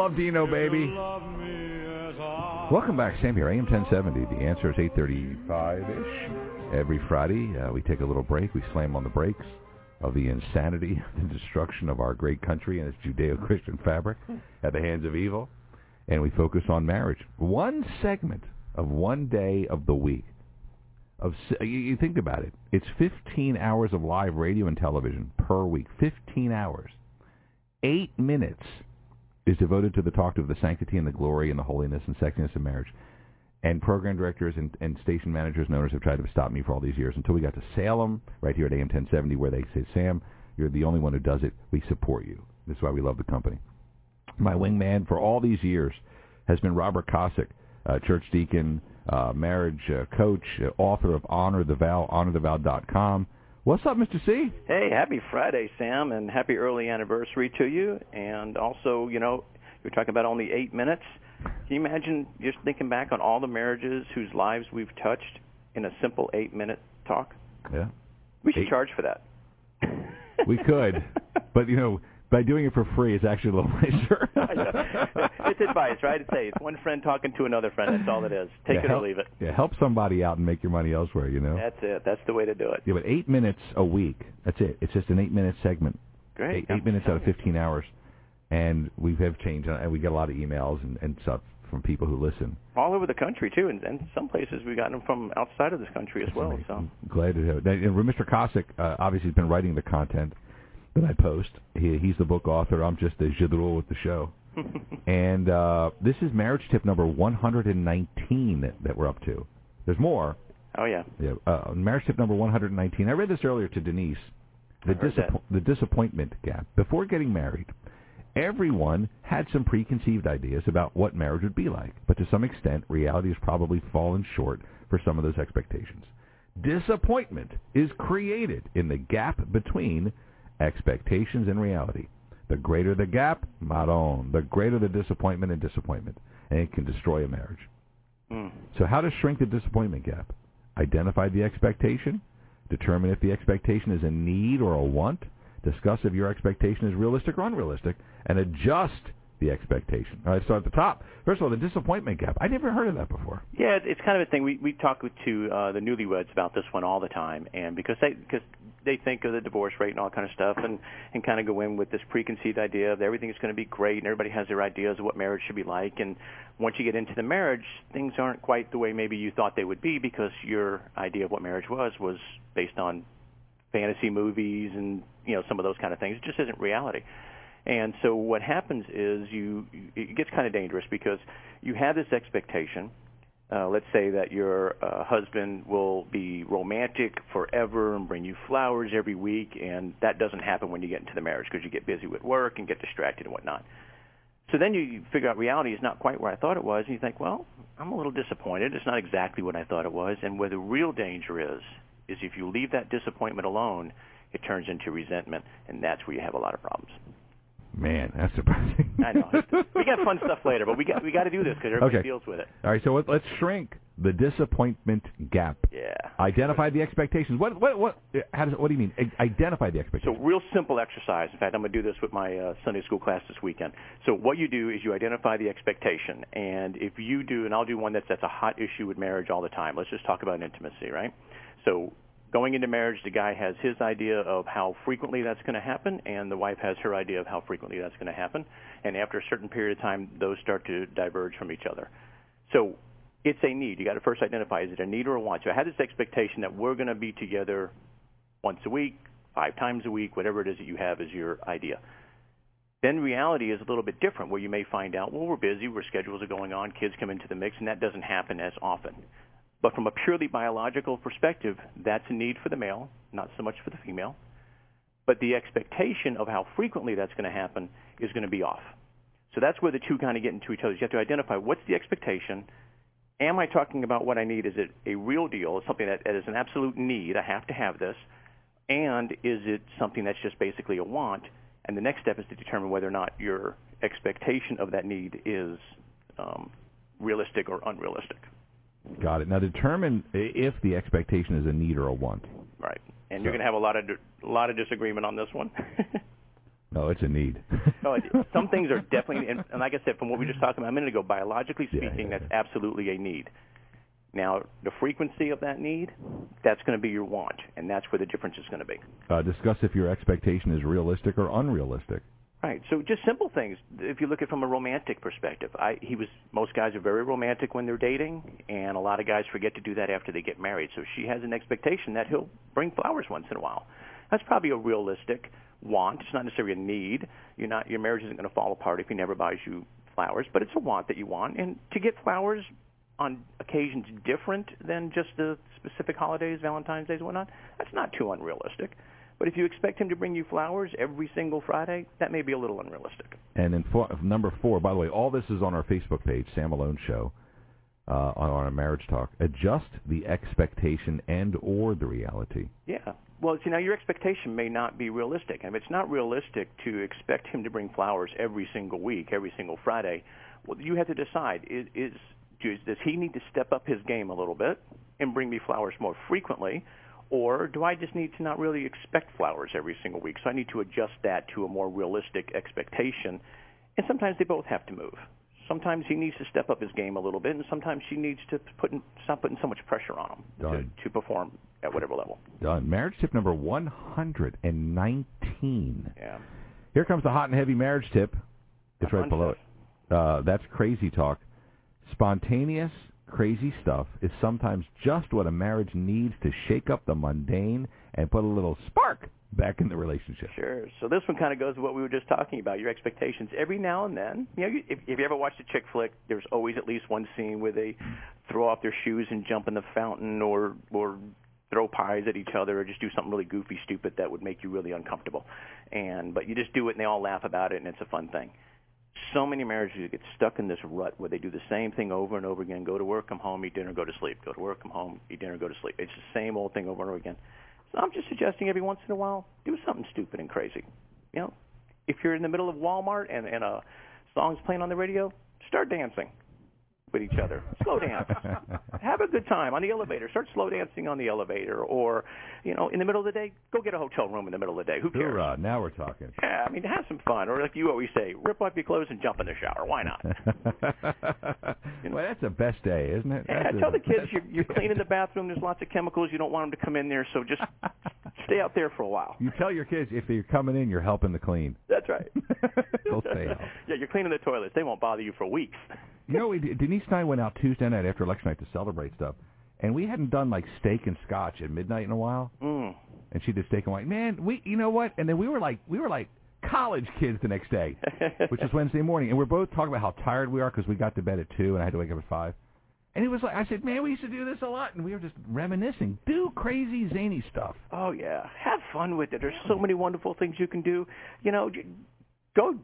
Love Dino, baby. Welcome back, Sam here. AM 1070. The answer is 8:35 ish. Every Friday, uh, we take a little break. We slam on the brakes of the insanity, the destruction of our great country and its Judeo-Christian fabric at the hands of evil, and we focus on marriage. One segment of one day of the week. Of you, you think about it, it's 15 hours of live radio and television per week. 15 hours. Eight minutes is devoted to the talk of the sanctity and the glory and the holiness and sexiness of marriage. And program directors and, and station managers and owners have tried to stop me for all these years until we got to Salem, right here at AM 1070, where they say, Sam, you're the only one who does it. We support you. This is why we love the company. My wingman for all these years has been Robert Kosick, uh, church deacon, uh, marriage uh, coach, uh, author of Honor the Vow, honorthevow.com. What's up, Mr. C? Hey, happy Friday, Sam, and happy early anniversary to you. And also, you know, you're talking about only eight minutes. Can you imagine just thinking back on all the marriages whose lives we've touched in a simple eight-minute talk? Yeah. We should Eight- charge for that. We could, but you know, by doing it for free, it's actually a little nicer. it's advice, right? It's, one friend talking to another friend. That's all it is. Take yeah, it help, or leave it. Yeah, help somebody out and make your money elsewhere. You know. That's it. That's the way to do it. Yeah, but eight minutes a week. That's it. It's just an eight-minute segment. Great. Eight, eight minutes out of 15 hours, and we have changed, and we get a lot of emails and, and stuff from people who listen. All over the country too, and, and some places we've gotten them from outside of this country as well. So I'm Glad to have it. And Mr. Kosick uh, obviously has been writing the content that I post. He, he's the book author. I'm just the jidrul with the show. and uh, this is marriage tip number 119 that, that we're up to. There's more. Oh yeah. Yeah, uh, marriage tip number 119. I read this earlier to Denise. The, that. the disappointment gap. Before getting married, everyone had some preconceived ideas about what marriage would be like, but to some extent, reality has probably fallen short for some of those expectations. Disappointment is created in the gap between expectations and reality. The greater the gap, maron, the greater the disappointment and disappointment, and it can destroy a marriage. Mm. So how to shrink the disappointment gap? Identify the expectation, determine if the expectation is a need or a want, discuss if your expectation is realistic or unrealistic, and adjust the expectation. All right, so at the top, first of all, the disappointment gap. I never heard of that before. Yeah, it's kind of a thing. We we talk to uh, the newlyweds about this one all the time, and because they because they think of the divorce rate and all kind of stuff, and and kind of go in with this preconceived idea of everything is going to be great, and everybody has their ideas of what marriage should be like, and once you get into the marriage, things aren't quite the way maybe you thought they would be because your idea of what marriage was was based on fantasy movies and you know some of those kind of things. It just isn't reality. And so what happens is you it gets kind of dangerous because you have this expectation. Uh, let's say that your uh, husband will be romantic forever and bring you flowers every week, and that doesn't happen when you get into the marriage because you get busy with work and get distracted and whatnot. So then you figure out reality is not quite where I thought it was, and you think, well, I'm a little disappointed. It's not exactly what I thought it was. And where the real danger is, is if you leave that disappointment alone, it turns into resentment, and that's where you have a lot of problems. Man, that's surprising. I know. we got fun stuff later, but we got we got to do this because everybody Okay. deals with it. All right, so let- let's shrink the disappointment gap. Yeah. Identify the expectations. What what what? How does what do you mean? Identify the expectations. So real simple exercise. In fact, I'm going to do this with my uh, Sunday school class this weekend. So what you do is you identify the expectation, and if you do, and I'll do one that's that's a hot issue with marriage all the time. Let's just talk about intimacy, right? So going into marriage, the guy has his idea of how frequently that's going to happen, and the wife has her idea of how frequently that's going to happen. And after a certain period of time, those start to diverge from each other. So it's a need. You got to first identify is it a need or a want. So I had this expectation that we're going to be together once a week, five times a week, whatever it is that you have as your idea. Then reality is a little bit different, where you may find out, well, we're busy, our schedules are going on, kids come into the mix, and that doesn't happen as often. But from a purely biological perspective, that's a need for the male, not so much for the female. But the expectation of how frequently that's going to happen is going to be off. So that's where the two kind of get into each other. You have to identify what's the expectation. Am I talking about what I need? Is it a real deal? Is something that is an absolute need? I have to have this. And is it something that's just basically a want? And the next step is to determine whether or not your expectation of that need is um, realistic or unrealistic. Got it. Now determine if the expectation is a need or a want. Right. And So- you're going to have a lot of a lot of disagreement on this one. No, it's a need. oh, some things are definitely, and, and like I said, from what we just talked about a minute ago, biologically speaking, yeah, yeah. that's absolutely a need. Now, the frequency of that need, that's going to be your want, and that's where the difference is going to be. Uh, discuss if your expectation is realistic or unrealistic. Right. So just simple things. If you look at it from a romantic perspective, I he was most guys are very romantic when they're dating, and a lot of guys forget to do that after they get married. So she has an expectation that he'll bring flowers once in a while. That's probably a realistic want. It's not necessarily a need. You're not your marriage isn't going to fall apart if he never buys you flowers, but it's a want that you want. And to get flowers on occasions different than just the specific holidays, Valentine's Days, whatnot, that's not too unrealistic. But if you expect him to bring you flowers every single Friday, that may be a little unrealistic. And in four, number four, by the way, all this is on our Facebook page, Sam Malone Show, uh, on our marriage talk. Adjust the expectation and or the reality. Yeah. Well, see, now your expectation may not be realistic. I mean, it's not realistic to expect him to bring flowers every single week, every single Friday. Well, you have to decide: is, is does he need to step up his game a little bit and bring me flowers more frequently? Or do I just need to not really expect flowers every single week? So I need to adjust that to a more realistic expectation. And sometimes they both have to move. Sometimes he needs to step up his game a little bit, and sometimes she needs to put in, stop putting so much pressure on him to, to perform at whatever level. Done. Marriage tip number 119. Yeah. Here comes the hot and heavy marriage tip. It's right below it. Uh, that's crazy talk. Spontaneous crazy stuff is sometimes just what a marriage needs to shake up the mundane and put a little spark back in the relationship. Sure. So this one kind of goes to what we were just talking about, your expectations. Every now and then, you know, if, if you ever watched a chick flick, there's always at least one scene where they throw off their shoes and jump in the fountain or or throw pies at each other or just do something really goofy stupid that would make you really uncomfortable. And but you just do it and they all laugh about it and it's a fun thing so many marriages get stuck in this rut where they do the same thing over and over again. Go to work, come home, eat dinner, go to sleep. Go to work, come home, eat dinner, go to sleep. It's the same old thing over and over again. So I'm just suggesting every once in a while, do something stupid and crazy. You know, if you're in the middle of Walmart and, and a song's playing on the radio, start dancing with each other. Slow dance. Have a good time on the elevator. Start slow dancing on the elevator, or you know, in the middle of the day, go get a hotel room in the middle of the day. Who cares? Hoorah! Now we're talking. Yeah, I mean, have some fun, or like you always say, rip off your clothes and jump in the shower. Why not? you know? Well, that's the best day, isn't it? Yeah, tell the kids you're, you're cleaning the bathroom. There's lots of chemicals. You don't want them to come in there, so just stay out there for a while. You tell your kids if you're coming in, you're helping to clean. That's right. They'll stay out. Yeah, you're cleaning the toilets. They won't bother you for weeks. you know, we, Denise and I went out Tuesday night after election night to celebrate stuff, and we hadn't done like steak and scotch at midnight in a while. Mm. And she did steak and white. Man, we, you know what? And then we were like, we were like college kids the next day, which was Wednesday morning, and we're both talking about how tired we are because we got to bed at two and I had to wake up at five. And it was like I said, man, we used to do this a lot, and we were just reminiscing. Do crazy zany stuff. Oh yeah, have fun with it. There's so many wonderful things you can do. You know, go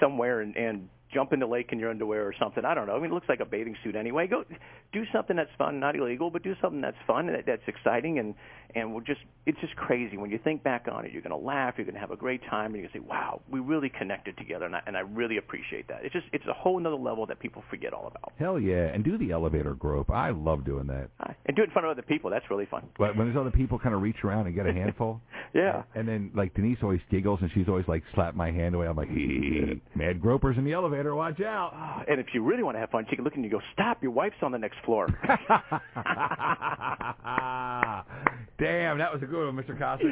somewhere and, and jump in the lake in your underwear or something. I don't know. I mean, it looks like a bathing suit anyway. Go do something that's fun, not illegal, but do something that's fun and that's exciting and and we'll just it's just crazy when you think back on it. You're going to laugh, you're going to have a great time, and you're going to say, "Wow, we really connected together," and I, and I really appreciate that. It's just it's a whole another level that people forget all about. Hell yeah, and do the elevator grope. I love doing that. And do it in front of other people. That's really fun. But when there's other people, kind of reach around and get a handful. yeah. And then like Denise always giggles, and she's always like slap my hand away. I'm like, mad gropers in the elevator. Watch out. And if you really want to have fun, she can look and you go, "Stop! Your wife's on the next floor." Damn, that was a good one, Mr. Cossack.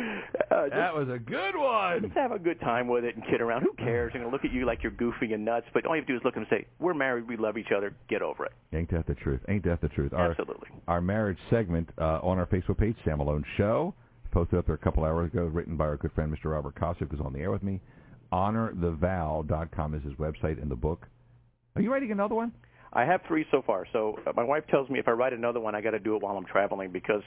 Uh, that was a good one. Just have a good time with it and kid around. Who cares? They're going to look at you like you're goofy and nuts, but all you have to do is look at them and say, "We're married. We love each other. Get over it." Ain't that the truth? Ain't that the truth? Our, Absolutely. Our marriage segment uh, on our Facebook page, Sam Malone Show, posted up there a couple hours ago, written by our good friend Mr. Robert Cossack, who's on the air with me. HonorTheVow.com is his website and the book. Are you writing another one? I have three so far. So uh, my wife tells me if I write another one, I got to do it while I'm traveling because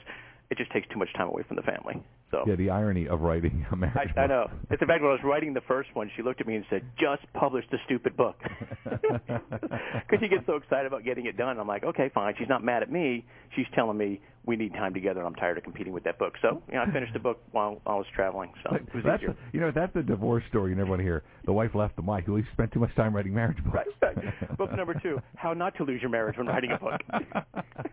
it just takes too much time away from the family. So yeah, the irony of writing a marriage. I, I know. It's in fact when I was writing the first one, she looked at me and said, "Just publish the stupid book," because she gets so excited about getting it done. I'm like, okay, fine. She's not mad at me. She's telling me we need time together, and I'm tired of competing with that book. So, you know, I finished the book while I was traveling. So it was that's easier. you know that's the divorce story you never want to hear. The wife left the wife. You spent too much time writing marriage books. Right. right. book number two: How not to lose your marriage when writing a book.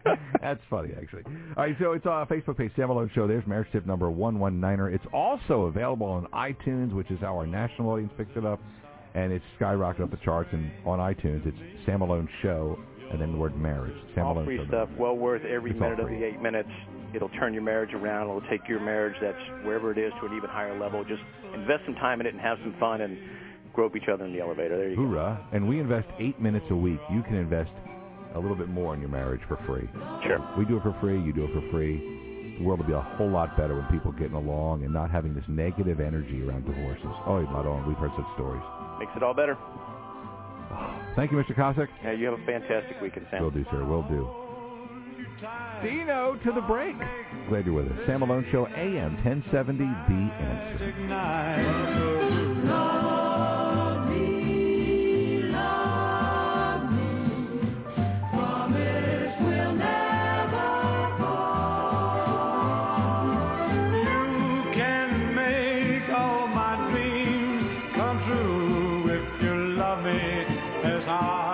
that's funny, actually. All right, so it's on our Facebook page, Sam Malone Show. There's marriage tip number one one niner. It's also available on iTunes, which is how our national audience picks it up, and it's skyrocketed up the charts. And on iTunes, it's Sam Malone Show and then the word marriage. Sam all Malone free Show. stuff, well worth every It's minute of the eight minutes. It'll turn your marriage around. It'll take your marriage that's wherever it is to an even higher level. Just invest some time in it and have some fun and grope each other in the elevator. There you go. Hoorah! And we invest eight minutes a week. You can invest a little bit more in your marriage for free. Sure. We do it for free. You do it for free. The world will be a whole lot better when people getting along and not having this negative energy around divorces. Oh, Madon, we've heard such stories. Makes it all better. Thank you, Mr. Cossack. Yeah, you have a fantastic weekend, Sam. Will do, sir. Will do. Dino to the break. Glad you're with us. Sam Malone Show, AM 1070, The Answer. Ignite. God.